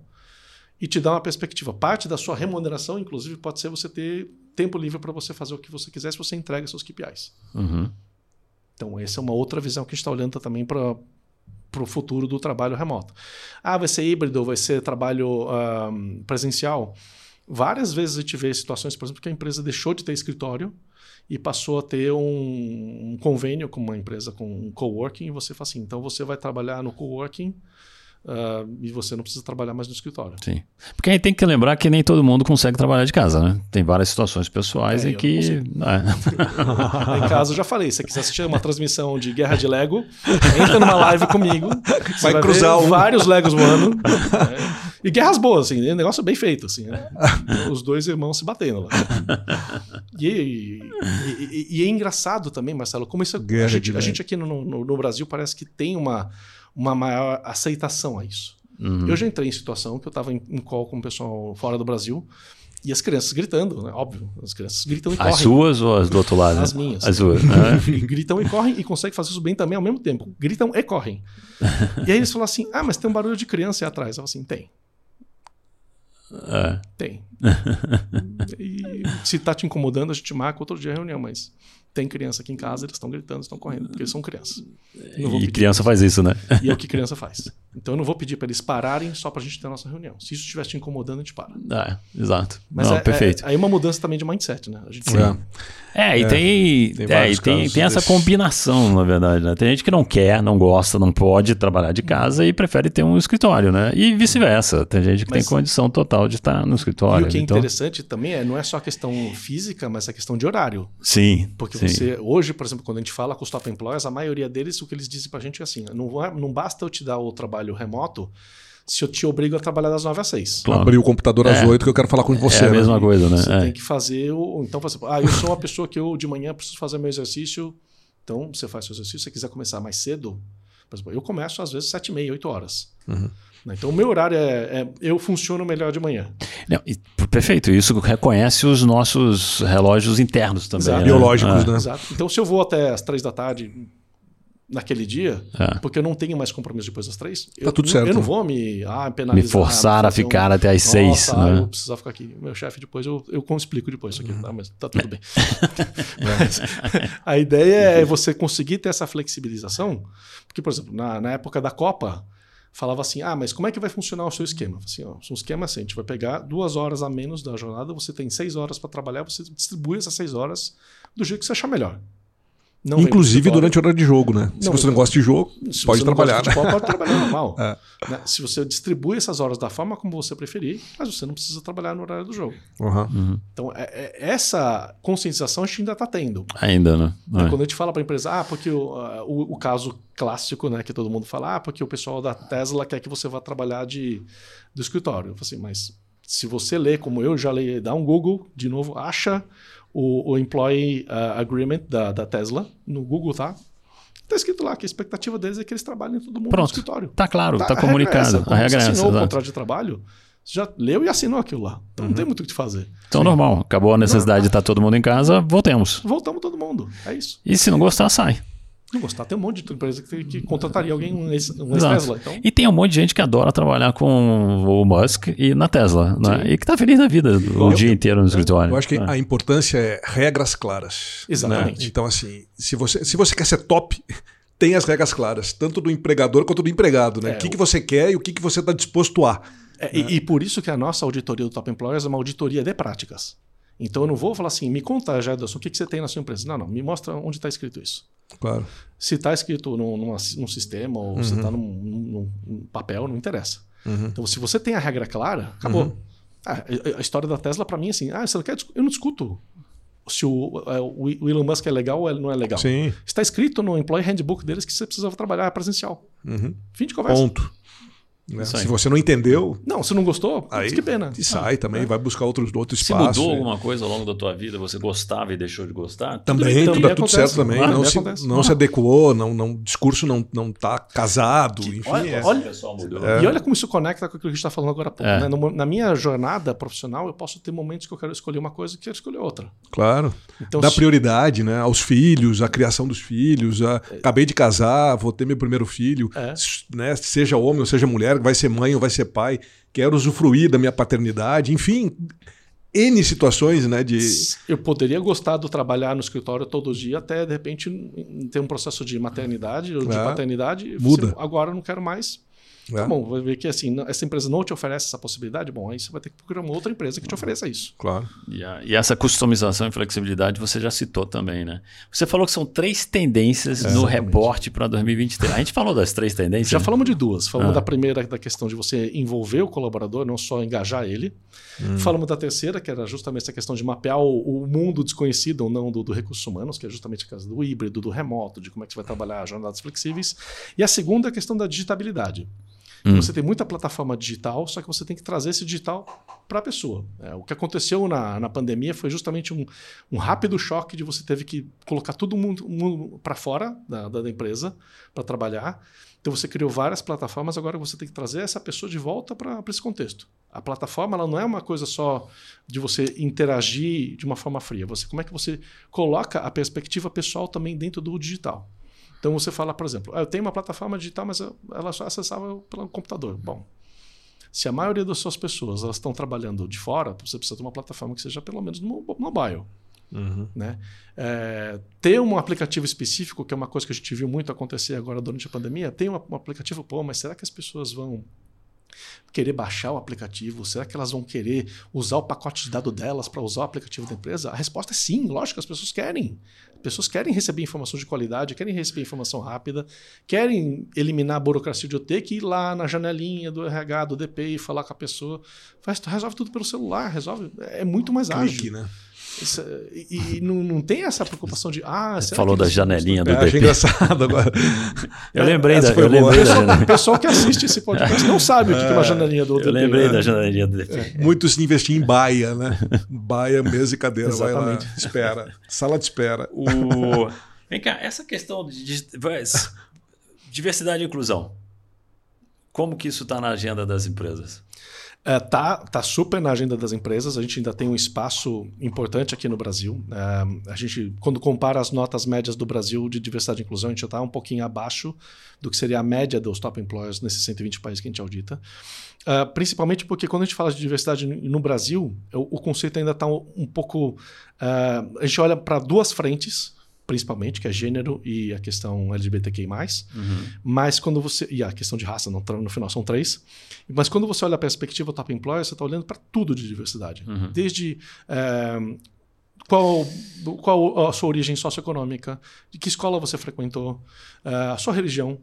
E te dá uma perspectiva. Parte da sua remuneração, inclusive, pode ser você ter tempo livre para você fazer o que você quiser se você entrega seus KPIs. Uhum. Então, essa é uma outra visão que a gente está olhando também para o futuro do trabalho remoto. Ah, vai ser híbrido, vai ser trabalho presencial. Várias vezes a gente vê situações, por exemplo, que a empresa deixou de ter escritório e passou a ter um, um convênio com uma empresa com um coworking e você fala assim, então você vai trabalhar no coworking Uh, e você não precisa trabalhar mais no escritório. Sim. Porque aí tem que lembrar que nem todo mundo consegue trabalhar de casa, né? Tem várias situações pessoais é, em que. É. em casa, eu já falei, se você quiser assistir uma transmissão de guerra de Lego, entra numa live comigo. Vai, vai cruzar um... vários Legos voando. né? E guerras boas, assim, negócio bem feito, assim, né? Os dois irmãos se batendo lá. E, e, e, e é engraçado também, Marcelo, como isso. A gente, a gente, aqui no, no, no Brasil parece que tem uma uma maior aceitação a isso. Uhum. Eu já entrei em situação que eu estava em, em call com o pessoal fora do Brasil e as crianças gritando, né? óbvio. As crianças gritam e as correm. As suas ou as do outro lado? As minhas. As suas. Né? gritam e correm e conseguem fazer isso bem também ao mesmo tempo. Gritam e correm. e aí eles falam assim: ah, mas tem um barulho de criança aí atrás. Eu falo assim: tem. É. Tem. e se tá te incomodando, a gente marca outro dia a reunião, mas tem criança aqui em casa, eles estão gritando, estão correndo, porque eles são crianças. E criança faz isso, né? E é o que criança faz. Então eu não vou pedir para eles pararem só para a gente ter a nossa reunião. Se isso estiver te incomodando, a gente para. É, exato. Mas não, é, perfeito. É, aí é uma mudança também de mindset, né? A gente Sim. É, e é, tem, tem, é, e tem, tem essa combinação, na verdade. Né? Tem gente que não quer, não gosta, não pode trabalhar de casa e prefere ter um escritório, né? E vice-versa. Tem gente que mas, tem condição total de estar no escritório. E o que é então... interessante também é não é só a questão física, mas a questão de horário. Sim. Porque sim. Você, hoje, por exemplo, quando a gente fala com os top employers, a maioria deles, o que eles dizem pra gente é assim: não, não basta eu te dar o trabalho remoto se eu te obrigo a trabalhar das 9 às 6. Claro. Abrir o computador às é. 8 que eu quero falar com você. É a mesma né? coisa, né? Você é. tem que fazer o. Então, por exemplo, ah, eu sou uma pessoa que eu de manhã preciso fazer meu exercício. Então, você faz seu exercício. Se você quiser começar mais cedo, por exemplo, eu começo às vezes 7 e meia, 8 horas. Uhum. Né? Então, o meu horário é, é, Eu funciono melhor de manhã. Não, e, perfeito. Isso reconhece os nossos relógios internos também. Né? Biológicos, ah. né? Exato. Então, se eu vou até as 3 da tarde, naquele dia, é. porque eu não tenho mais compromisso depois das três. Tá eu, tudo certo. Eu não vou me ah, penalizar. Me forçar a ficar um... até as seis. Nossa, né? eu vou precisar ficar aqui. Meu chefe depois, eu, eu explico depois isso aqui, tá? mas tá tudo bem. mas, a ideia é você conseguir ter essa flexibilização, porque, por exemplo, na, na época da Copa, falava assim, ah, mas como é que vai funcionar o seu esquema? Assim, ó, um esquema assim, a gente vai pegar duas horas a menos da jornada, você tem seis horas para trabalhar, você distribui essas seis horas do jeito que você achar melhor. Não Inclusive durante a hora de jogo, né? Se você não gosta de jogo, pode trabalhar. De futebol, pode trabalhar normal. É. Né? Se você distribui essas horas da forma como você preferir, mas você não precisa trabalhar no horário do jogo. Uhum. Uhum. Então, é, é, essa conscientização a gente ainda está tendo. Ainda, né? É. Quando a gente fala para a empresa, ah, porque o, o, o, caso clássico, né, que todo mundo fala, ah, porque o pessoal da Tesla quer que você vá trabalhar de, do escritório. Eu falo assim, mas se você lê como eu já leio, dá um Google, de novo, acha o, o Employee uh, Agreement da, da Tesla no Google, tá? Está escrito lá que a expectativa deles é que eles trabalhem todo mundo Pronto, no escritório. Tá claro, tá, tá comunicado. A regra é essa. Você assinou o contrato de trabalho, você já leu e assinou aquilo lá. Então uhum. não tem muito o que fazer. Então, Sim. normal. Acabou a necessidade de estar todo mundo em casa, voltemos. Voltamos todo mundo. É isso. E se não gostar, sai. Não gostar, tem um monte de empresa que, que contrataria alguém, um ex-Tesla. então... E tem um monte de gente que adora trabalhar com o Musk e na Tesla, né? e que está feliz da vida o dia inteiro no escritório. Eu acho que é. a importância é regras claras. Né? Exatamente. Né? Então, assim, se você, se você quer ser top, tem as regras claras, tanto do empregador quanto do empregado. Né? É, o que, que você quer e o que, que você está disposto a. É, né? e, e por isso que a nossa auditoria do Top Employers é uma auditoria de práticas. Então eu não vou falar assim, me conta, Jadson, o que, que você tem na sua empresa. Não, não, me mostra onde está escrito isso. Claro. Se está escrito num, num, num, sistema ou uhum. se está num, num, papel, não interessa. Uhum. Então, se você tem a regra clara, acabou. Uhum. Ah, a história da Tesla, para mim, é assim, ah, você não quer, eu não discuto se o, é, o, Elon Musk é legal ou não é legal. Sim. Está escrito no Employee Handbook deles que você precisa trabalhar presencial. Uhum. Fim de conversa. Ponto. Né? Se você não entendeu. Não, se não gostou, aí que pena. E sai ah, também, é. vai buscar outros, outro espaço. Se mudou é. alguma coisa ao longo da tua vida, você gostava e deixou de gostar? Também, tudo, tudo, tudo certo também. Ah, não, se, não se adequou, não, não, o discurso não, não tá casado, que, enfim. Olha, é. olha é. E olha como isso conecta com aquilo que a gente está falando agora há pouco. É. Né? No, na minha jornada profissional, eu posso ter momentos que eu quero escolher uma coisa e quero escolher outra. Claro. Então, Dá se... prioridade né, aos filhos, à criação dos filhos. A... Acabei de casar, vou ter meu primeiro filho. Né, seja homem ou seja mulher, vai ser mãe ou vai ser pai, quero usufruir da minha paternidade, enfim, N situações, né? De... Eu poderia gostar de trabalhar no escritório todo dia, até de repente ter um processo de maternidade ou de é, paternidade. Muda. Agora eu não quero mais. É. Tá bom, vai ver que assim, essa empresa não te oferece essa possibilidade, bom, aí você vai ter que procurar uma outra empresa que te ofereça isso. Claro. E, a, e essa customização e flexibilidade você já citou também, né? Você falou que são três tendências é, no exatamente. reporte para 2023. A gente falou das três tendências? Já né? falamos de duas. Falamos ah. da primeira, da questão de você envolver o colaborador, não só engajar ele. Hum. Falamos da terceira, que era justamente essa questão de mapear o, o mundo desconhecido ou não do, do recursos humanos, que é justamente a questão do híbrido, do remoto, de como é que você vai trabalhar jornadas flexíveis. E a segunda, a questão da digitabilidade. Hum. Você tem muita plataforma digital, só que você tem que trazer esse digital para a pessoa. É, o que aconteceu na, na pandemia foi justamente um, um rápido choque de você teve que colocar todo mundo, mundo para fora da, da empresa para trabalhar. Então você criou várias plataformas, agora você tem que trazer essa pessoa de volta para esse contexto. A plataforma ela não é uma coisa só de você interagir de uma forma fria. Você como é que você coloca a perspectiva pessoal também dentro do digital? Então você fala, por exemplo, ah, eu tenho uma plataforma digital, mas ela só acessava pelo computador. Bom, se a maioria das suas pessoas elas estão trabalhando de fora, você precisa ter uma plataforma que seja pelo menos no mobile. Uhum. Né? É, ter um aplicativo específico, que é uma coisa que a gente viu muito acontecer agora durante a pandemia, tem um, um aplicativo, pô, mas será que as pessoas vão querer baixar o aplicativo? Será que elas vão querer usar o pacote de dados delas para usar o aplicativo da empresa? A resposta é sim, lógico, as pessoas querem. As pessoas querem receber informação de qualidade, querem receber informação rápida, querem eliminar a burocracia de eu ter que ir lá na janelinha do RH, do DP e falar com a pessoa. Faz, resolve tudo pelo celular, resolve. É muito mais Clique, ágil. Né? Isso, e, e não, não, tem essa preocupação de. Ah, Falou da janelinha do é, DP. engraçado agora. eu lembrei da, eu lembrei da janelinha. O pessoal que assiste esse podcast não sabe o que é uma janelinha do DP. Eu lembrei né? da janelinha do DP. É. Muitos investiam em baia, né? Baia, mesa e cadeira. Exatamente. Vai lá, espera. Sala de espera. O... Vem cá, essa questão de diversidade e inclusão. Como que isso está na agenda das empresas? É, tá, tá super na agenda das empresas. A gente ainda tem um espaço importante aqui no Brasil. É, a gente, quando compara as notas médias do Brasil de diversidade e inclusão, a gente está um pouquinho abaixo do que seria a média dos top employers nesses 120 países que a gente audita. É, principalmente porque quando a gente fala de diversidade no Brasil, o, o conceito ainda está um, um, pouco. É, a gente olha para duas frentes principalmente, que é gênero e a questão LGBTQI+. Uhum. Mas quando você... E a questão de raça, no, no final são três. Mas quando você olha a perspectiva top employer, você está olhando para tudo de diversidade. Uhum. Desde... É, qual, qual a sua origem socioeconômica, de que escola você frequentou, é, a sua religião,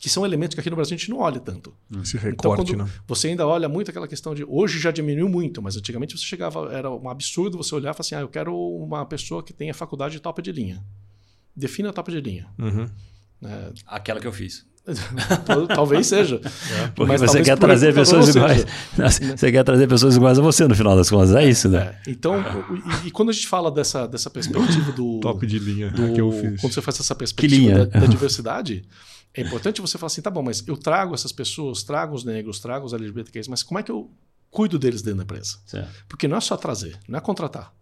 que são elementos que aqui no Brasil a gente não olha tanto. Esse então, recorte, então, né? Você ainda olha muito aquela questão de. Hoje já diminuiu muito, mas antigamente você chegava. Era um absurdo você olhar e falar assim: ah, eu quero uma pessoa que tenha faculdade de topa de linha. Defina a topa de linha. Uhum. É, Aquela que eu fiz. talvez seja. É, porque mas você quer trazer pessoas iguais. Você quer trazer pessoas iguais a você, no final das contas. É isso, né? É. Então, e, e, quando a gente fala dessa, dessa perspectiva do. Top de linha do, que eu fiz. Quando você faz essa perspectiva da, da diversidade. É importante você falar assim, tá bom, mas eu trago essas pessoas, trago os negros, trago os LGBTQs, mas como é que eu cuido deles dentro da empresa? Certo. Porque não é só trazer, não é contratar.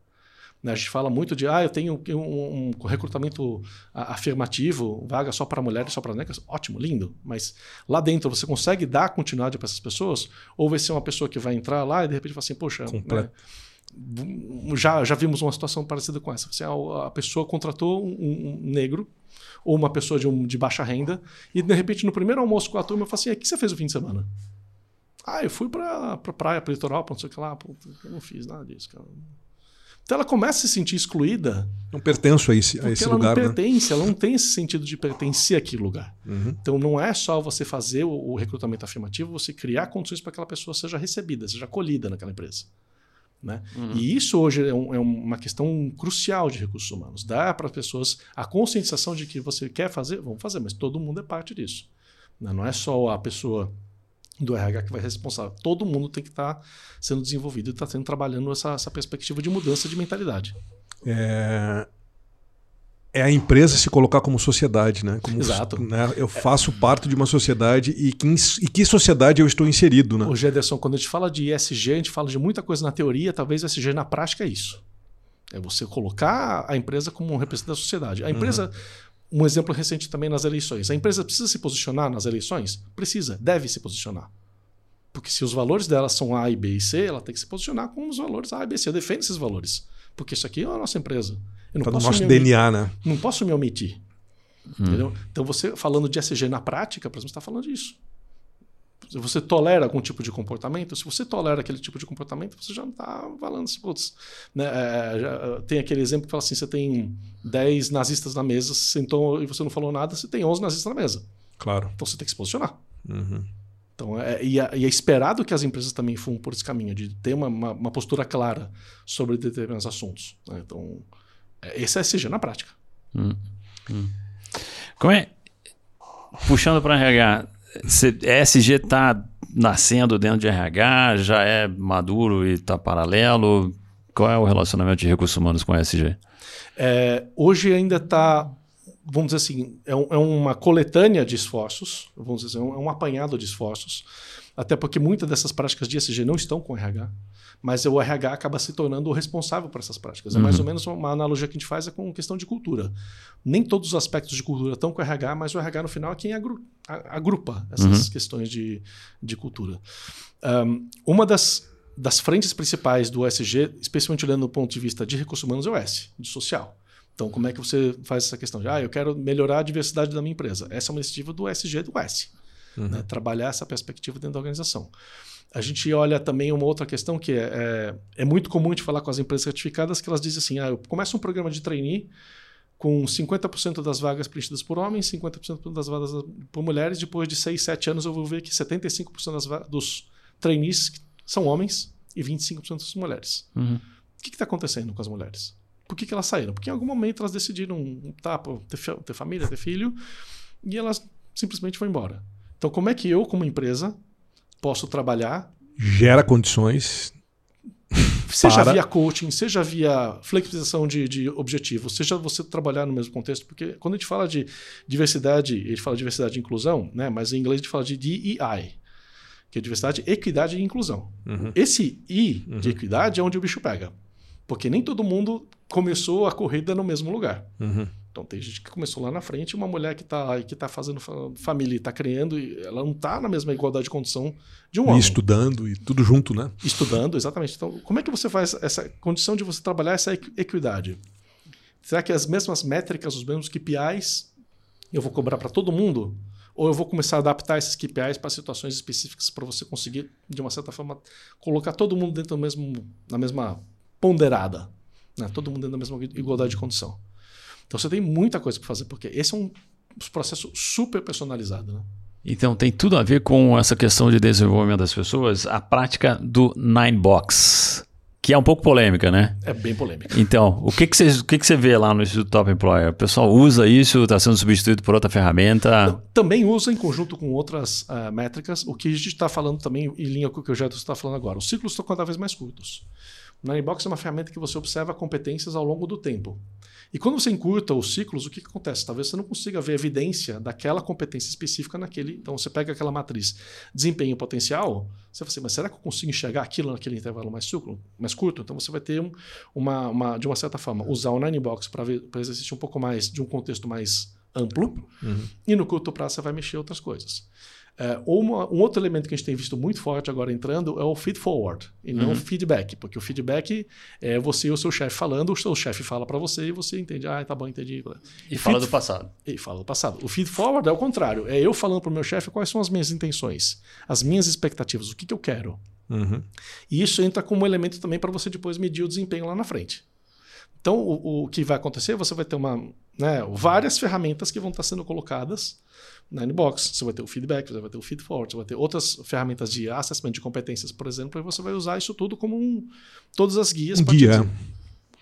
Né, a gente fala muito de, ah, eu tenho um, um recrutamento afirmativo, vaga só para mulheres, só para negras. Ótimo, lindo. Mas lá dentro você consegue dar continuidade para essas pessoas? Ou vai ser uma pessoa que vai entrar lá e de repente fala assim, poxa, né, já, já vimos uma situação parecida com essa. A, a pessoa contratou um, um negro ou uma pessoa de, um, de baixa renda, e de repente no primeiro almoço com a turma eu falo assim: o que você fez o fim de semana? Ah, eu fui para pra praia, para litoral, para não sei o que lá. Pô, eu não fiz nada disso, cara. Então ela começa a se sentir excluída. Não pertenço a esse, a esse ela lugar. Ela não né? pertence, ela não tem esse sentido de pertencer àquele lugar. Uhum. Então não é só você fazer o, o recrutamento afirmativo, você criar condições para que aquela pessoa seja recebida, seja acolhida naquela empresa. Né? Uhum. E isso hoje é, um, é, uma questão crucial de recursos humanos. Dar para as pessoas a conscientização de que você quer fazer, vamos fazer, mas todo mundo é parte disso. Né? Não é só a pessoa do RH que vai ser responsável. Todo mundo tem que estar tá sendo desenvolvido e está sendo trabalhando essa, essa perspectiva de mudança de mentalidade. É, é a empresa se colocar como sociedade, né? Como, Exato. Né? Eu faço parte de uma sociedade e que, e que sociedade eu estou inserido, né? O Gederson, quando a gente fala de ESG, a gente fala de muita coisa na teoria, talvez ESG na prática é isso. É você colocar a empresa como um representante da sociedade. A empresa, uhum. um exemplo recente também nas eleições. A empresa precisa se posicionar nas eleições? Precisa, deve se posicionar. Porque se os valores dela são A, B e C, ela tem que se posicionar com os valores A, B e C. Eu defendo esses valores. Porque isso aqui é a nossa empresa. Eu não tá posso no nosso DNA, né? Não posso me omitir. Hum. Entendeu? Então, você falando de SG na prática, por exemplo, está falando disso. Se você tolera algum tipo de comportamento, se você tolera aquele tipo de comportamento, você já não está falando assim, putz, né, é, já, tem aquele exemplo que fala assim: você tem 10 nazistas na mesa, você sentou e você não falou nada, você tem 11 nazistas na mesa. Claro. Então você tem que se posicionar. Uhum. Então, é, e, é, e, é, esperado que as empresas também fumam por esse caminho, de ter uma, uma, uma postura clara sobre determinados assuntos. Né? Então, é, esse é SG na prática. Hum, hum. Como é? Puxando para RH, ESG está nascendo dentro de RH, já é maduro e está paralelo? Qual é o relacionamento de recursos humanos com ESG? É, hoje ainda está, vamos dizer assim, é, um, é, uma coletânea de esforços, vamos dizer, assim, é um apanhado de esforços, até porque muitas dessas práticas de ESG não estão com RH mas o RH acaba se tornando o responsável por essas práticas. É mais uhum. ou menos uma analogia que a gente faz é com questão de cultura. Nem todos os aspectos de cultura estão com o RH, mas o RH no final é quem agru agrupa essas uhum. questões de, de cultura. Um, uma das, das frentes principais do SG, especialmente olhando do ponto de vista de recursos humanos, é o S, de social. Então, como é que você faz essa questão de, ah, eu quero melhorar a diversidade da minha empresa? Essa é uma iniciativa do SG do S. Uhum. Né? Trabalhar essa perspectiva dentro da organização. A gente olha também uma outra questão que é, é, é muito comum de falar com as empresas certificadas que elas dizem assim: ah, eu começo um programa de trainee com 50% das vagas preenchidas por homens, 50% das vagas por mulheres. Depois de 6, 7 anos, eu vou ver que 75% das dos trainees são homens e 25% são mulheres. Uhum. O que está acontecendo com as mulheres? Por que, que elas saíram? Porque em algum momento elas decidiram tá, ter, ter família, ter filho, e elas simplesmente vão embora. Então, como é que eu, como empresa, posso trabalhar. Gera condições. Seja para... via coaching, seja via flexibilização de, de objetivos, seja você trabalhar no mesmo contexto, porque quando a gente fala de diversidade, a gente fala de diversidade e inclusão, né? mas em inglês a gente fala de DEI, que é diversidade, equidade e inclusão. Uhum. Esse I uhum. de equidade é onde o bicho pega, porque nem todo mundo começou a corrida no mesmo lugar. Uhum. Então tem gente que começou lá na frente, uma mulher que está que tá fazendo família e está criando, ela não está na mesma igualdade de condição de um e homem. estudando e tudo junto, né? Estudando, exatamente. Então, como é que você faz essa condição de você trabalhar essa equidade? Será que as mesmas métricas, os mesmos KPIs, eu vou cobrar para todo mundo? Ou eu vou começar a adaptar esses KPIs para situações específicas para você conseguir, de uma certa forma, colocar todo mundo dentro do mesmo, na mesma ponderada? Né? Todo mundo dentro da mesma igualdade de condição. Então você tem muita coisa para fazer, porque esse é um processo super personalizado. Né? Então tem tudo a ver com essa questão de desenvolvimento das pessoas, a prática do Nine Box, que é um pouco polêmica, né? É bem polêmica. Então, o que, que, você, o que, que você vê lá no Instituto Top Employer? O pessoal usa isso, está sendo substituído por outra ferramenta? Também usa em conjunto com outras uh, métricas, o que a gente está falando também em linha com o que o Gerson está falando agora. Os ciclos estão cada vez mais curtos. O Nine Box é uma ferramenta que você observa competências ao longo do tempo. E quando você encurta os ciclos, o que, que acontece? Talvez você não consiga ver evidência daquela competência específica naquele. Então você pega aquela matriz desempenho potencial, você fala assim, mas será que eu consigo enxergar aquilo naquele intervalo mais, sucro, mais curto? Então você vai ter um, uma, uma, de uma certa forma, usar o Ninebox para exercer um pouco mais de um contexto mais amplo, uhum. e no curto prazo você vai mexer outras coisas. É, uma, um outro elemento que a gente tem visto muito forte agora entrando é o feed forward e não uhum. feedback, porque o feedback é você e o seu chefe falando, o seu chefe fala para você e você entende, ah, tá bom, entendi. E fala do passado. E fala do passado. O feed forward é o contrário, é eu falando para o meu chefe quais são as minhas intenções, as minhas expectativas, o que, que eu quero. Uhum. E isso entra como elemento também para você depois medir o desempenho lá na frente. Então, o, o que vai acontecer, você vai ter uma, né, várias ferramentas que vão estar sendo colocadas na Inbox. Você vai ter o feedback, você vai ter o feed forward, você vai ter outras ferramentas de assessment de competências, por exemplo, e você vai usar isso tudo como um, todas as guias. Um guia.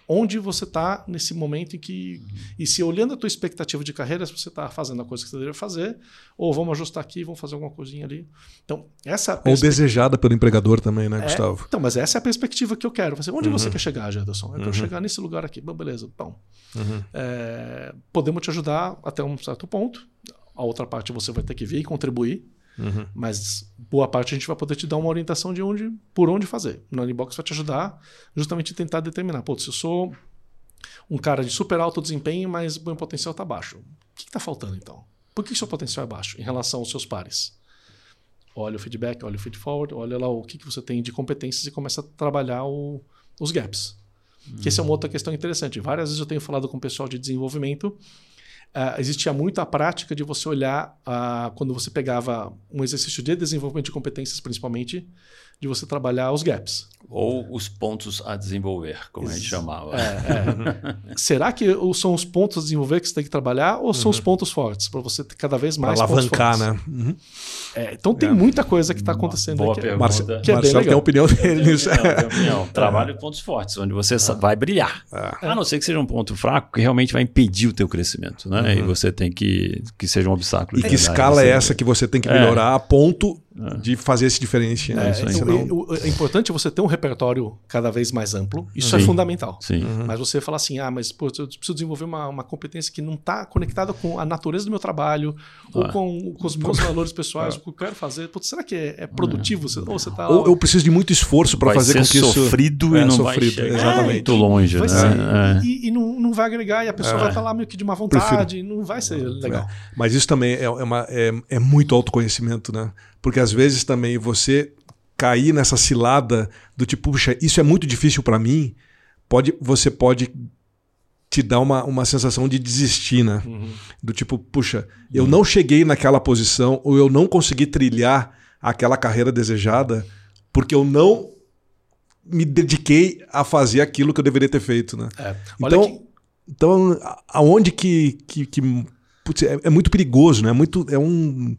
onde você está nesse momento em que. E se olhando a tua expectativa de carreira, se você está fazendo a coisa que você deveria fazer, ou vamos ajustar aqui, vamos fazer alguma coisinha ali. Então, essa. Ou desejada pelo empregador também, né, é, Gustavo? Então, mas essa é a perspectiva que eu quero. Você, onde uhum. você quer chegar, Gerson? Eu quero uhum. chegar nesse lugar aqui. Bom, beleza. Bom, uhum. é, podemos te ajudar até um certo ponto. A outra parte você vai ter que vir e contribuir. Uhum. Mas boa parte a gente vai poder te dar uma orientação de onde, por onde fazer. No Unbox vai te ajudar justamente a tentar determinar. Pô, se eu sou um cara de super alto desempenho, mas o meu potencial está baixo. O que está faltando então? Por que seu potencial é baixo em relação aos seus pares? Olha o feedback, olha o feed forward, olha lá o que, que você tem de competências e começa a trabalhar o, os gaps. Uhum. Que essa é uma outra questão interessante. Várias vezes eu tenho falado com o pessoal de desenvolvimento Uh, existia muito a prática de você olhar, uh, quando você pegava um exercício de desenvolvimento de competências, principalmente, de você trabalhar os gaps. Ou os pontos a desenvolver, como Ex a gente chamava. É, é. Será que são os pontos a desenvolver que você tem que trabalhar ou são uhum. os pontos fortes? Para você ter cada vez mais pra alavancar, né? Uhum. É, então tem é. muita coisa que está acontecendo Boa aqui. Pergunta. Marce que é Marcelo tem a opinião dele nisso. opinião. Trabalho em pontos fortes, onde você ah. vai brilhar. Ah. A não ser que seja um ponto fraco que realmente vai impedir o teu crescimento. Né? Uhum. E você tem que que seja um obstáculo. E que escala é essa que você tem que melhorar a ponto é. de fazer esse diferencial. É, então, é, importante você ter um repertório cada vez mais amplo. Isso Sim. é fundamental. Sim. Uhum. Mas você fala assim, ah, mas pô, eu preciso desenvolver uma, uma competência que não está conectada com a natureza do meu trabalho ah. ou com, com, os meus valores pessoais, ah. o que eu quero fazer. Pô, será que é, é produtivo? Você, ou, você tá ou eu preciso de muito esforço para fazer com que isso... sofrido e não sofrido, vai exatamente. muito longe. Né? E, e, não, não vai agregar e a pessoa vai estar tá lá meio que de má vontade. Prefiro. Não vai ser legal. Mas isso também é, uma, é, é muito autoconhecimento, né? Porque às vezes também você cair nessa cilada do tipo, puxa, isso é muito difícil para mim, pode, você pode te dar uma, uma sensação de desistir, né? Uhum. Do tipo, puxa, eu uhum. não cheguei naquela posição ou eu não consegui trilhar aquela carreira desejada porque eu não me dediquei a fazer aquilo que eu deveria ter feito, né? É. Então, que... então, aonde que, que, que putz, é, é, muito perigoso, né? É muito, é um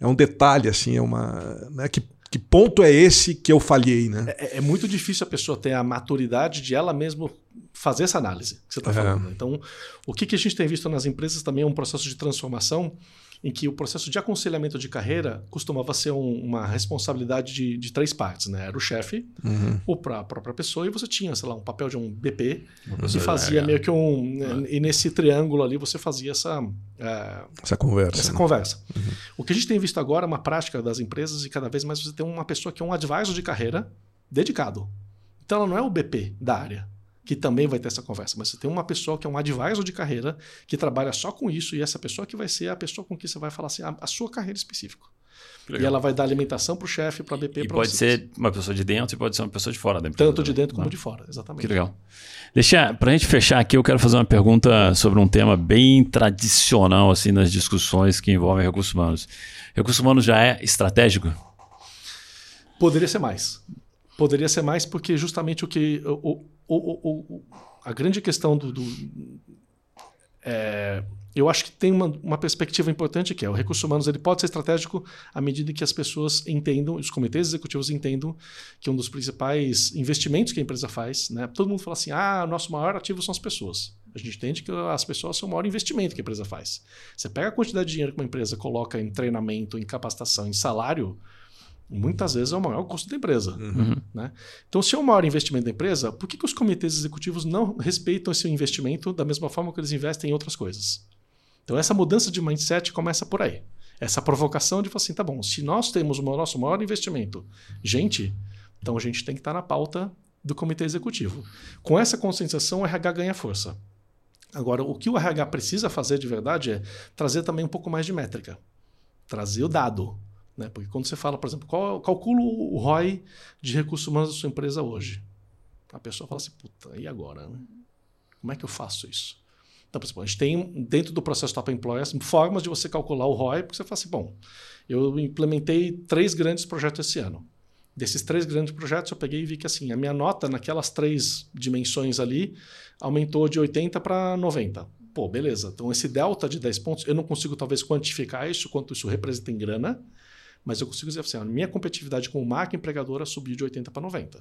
é um detalhe, assim, é uma. Né, que, que ponto é esse que eu falhei, né? É, é, muito difícil a pessoa ter a maturidade de ela mesma fazer essa análise que você está é. falando. Então, o que, que a gente tem visto nas empresas também é um processo de transformação em que o processo de aconselhamento de carreira costumava ser um, uma responsabilidade de, de, três partes, né? Era o chefe, uhum. ou para a própria pessoa, e você tinha, sei lá, um papel de um BP que fazia meio que um. Uhum. E nesse triângulo ali você fazia essa. É, essa conversa. Essa né? conversa. Uhum. O que a gente tem visto agora é uma prática das empresas e cada vez mais você tem uma pessoa que é um advisor de carreira dedicado. Então ela não é o BP da área que também vai ter essa conversa. Mas você tem uma pessoa que é um advisor de carreira, que trabalha só com isso, e essa pessoa que vai ser a pessoa com que você vai falar assim, a, a sua carreira específica. E ela vai dar alimentação para o chefe, para a BP. E pode ser uma pessoa de dentro e pode ser uma pessoa de fora da empresa. Tanto de dentro como ah. de fora, exatamente. Que legal. Deixa, para a gente fechar aqui, eu quero fazer uma pergunta sobre um tema bem tradicional assim nas discussões que envolvem recursos humanos. Recursos humanos já é estratégico? Poderia ser mais. Poderia ser mais porque justamente o que o, o, o, a grande questão do. do é, eu acho que tem uma, uma, perspectiva importante que é o recurso humanos ele pode ser estratégico à medida que as pessoas entendam, os comitês executivos entendam que um dos principais investimentos que a empresa faz, né? Todo mundo fala assim, ah, nosso maior ativo são as pessoas. A gente entende que as pessoas são o maior investimento que a empresa faz. Você pega a quantidade de dinheiro que uma empresa coloca em treinamento, em capacitação, em salário, muitas vezes é o maior custo da empresa. Uhum. Né? Então, se é o maior investimento da empresa, por que, que os comitês executivos não respeitam esse investimento da mesma forma que eles investem em outras coisas? Então, essa mudança de mindset começa por aí. Essa provocação de falar assim, tá bom, se nós temos o nosso maior investimento, gente, então a gente tem que estar na pauta do comitê executivo. Com essa conscientização, o RH ganha força. Agora, o que o RH precisa fazer de verdade é trazer também um pouco mais de métrica. Trazer o dado. Né? Porque quando você fala, por exemplo, qual, calculo o ROI de recursos humanos da sua empresa hoje. A pessoa fala assim, puta, e agora? Né? Como é que eu faço isso? Então, por exemplo, a gente tem dententro do processo Top Employers formas de você calcular o ROI, porque você fala assim, bom, eu implementei três grandes projetos esse ano. Desses três grandes projetos, eu peguei e vi que assim, a minha nota naquelas três dimensões ali aumentou de 80 para 90. Pô, beleza. Então, esse delta de 10 pontos, eu não consigo talvez quantificar isso, quanto isso representa em grana, mas eu consigo dizer assim, a minha competitividade como marca empregadora subiu de 80 para 90.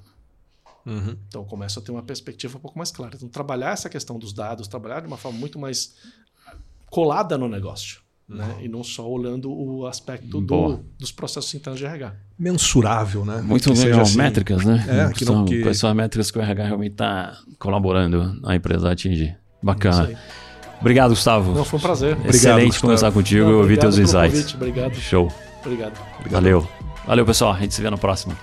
Uhum. Então começa a ter uma perspectiva um pouco mais clara. Então trabalhar essa questão dos dados, trabalhar de uma forma muito mais colada no negócio. Né? Uhum. E não só olhando o aspecto do, dos processos internos de RH. Mensurável, né? Muito legal, assim, métricas, né? É, que não, que... Quais são as métricas que o RH realmente está colaborando a empresa a atingir. Bacana. Obrigado, Gustavo. Não, foi um prazer. Excelente obrigado, conversar contigo e ouvir teus insights. Obrigado. Show. Obrigado. Valeu. Valeu, pessoal. A gente se vê no próximo.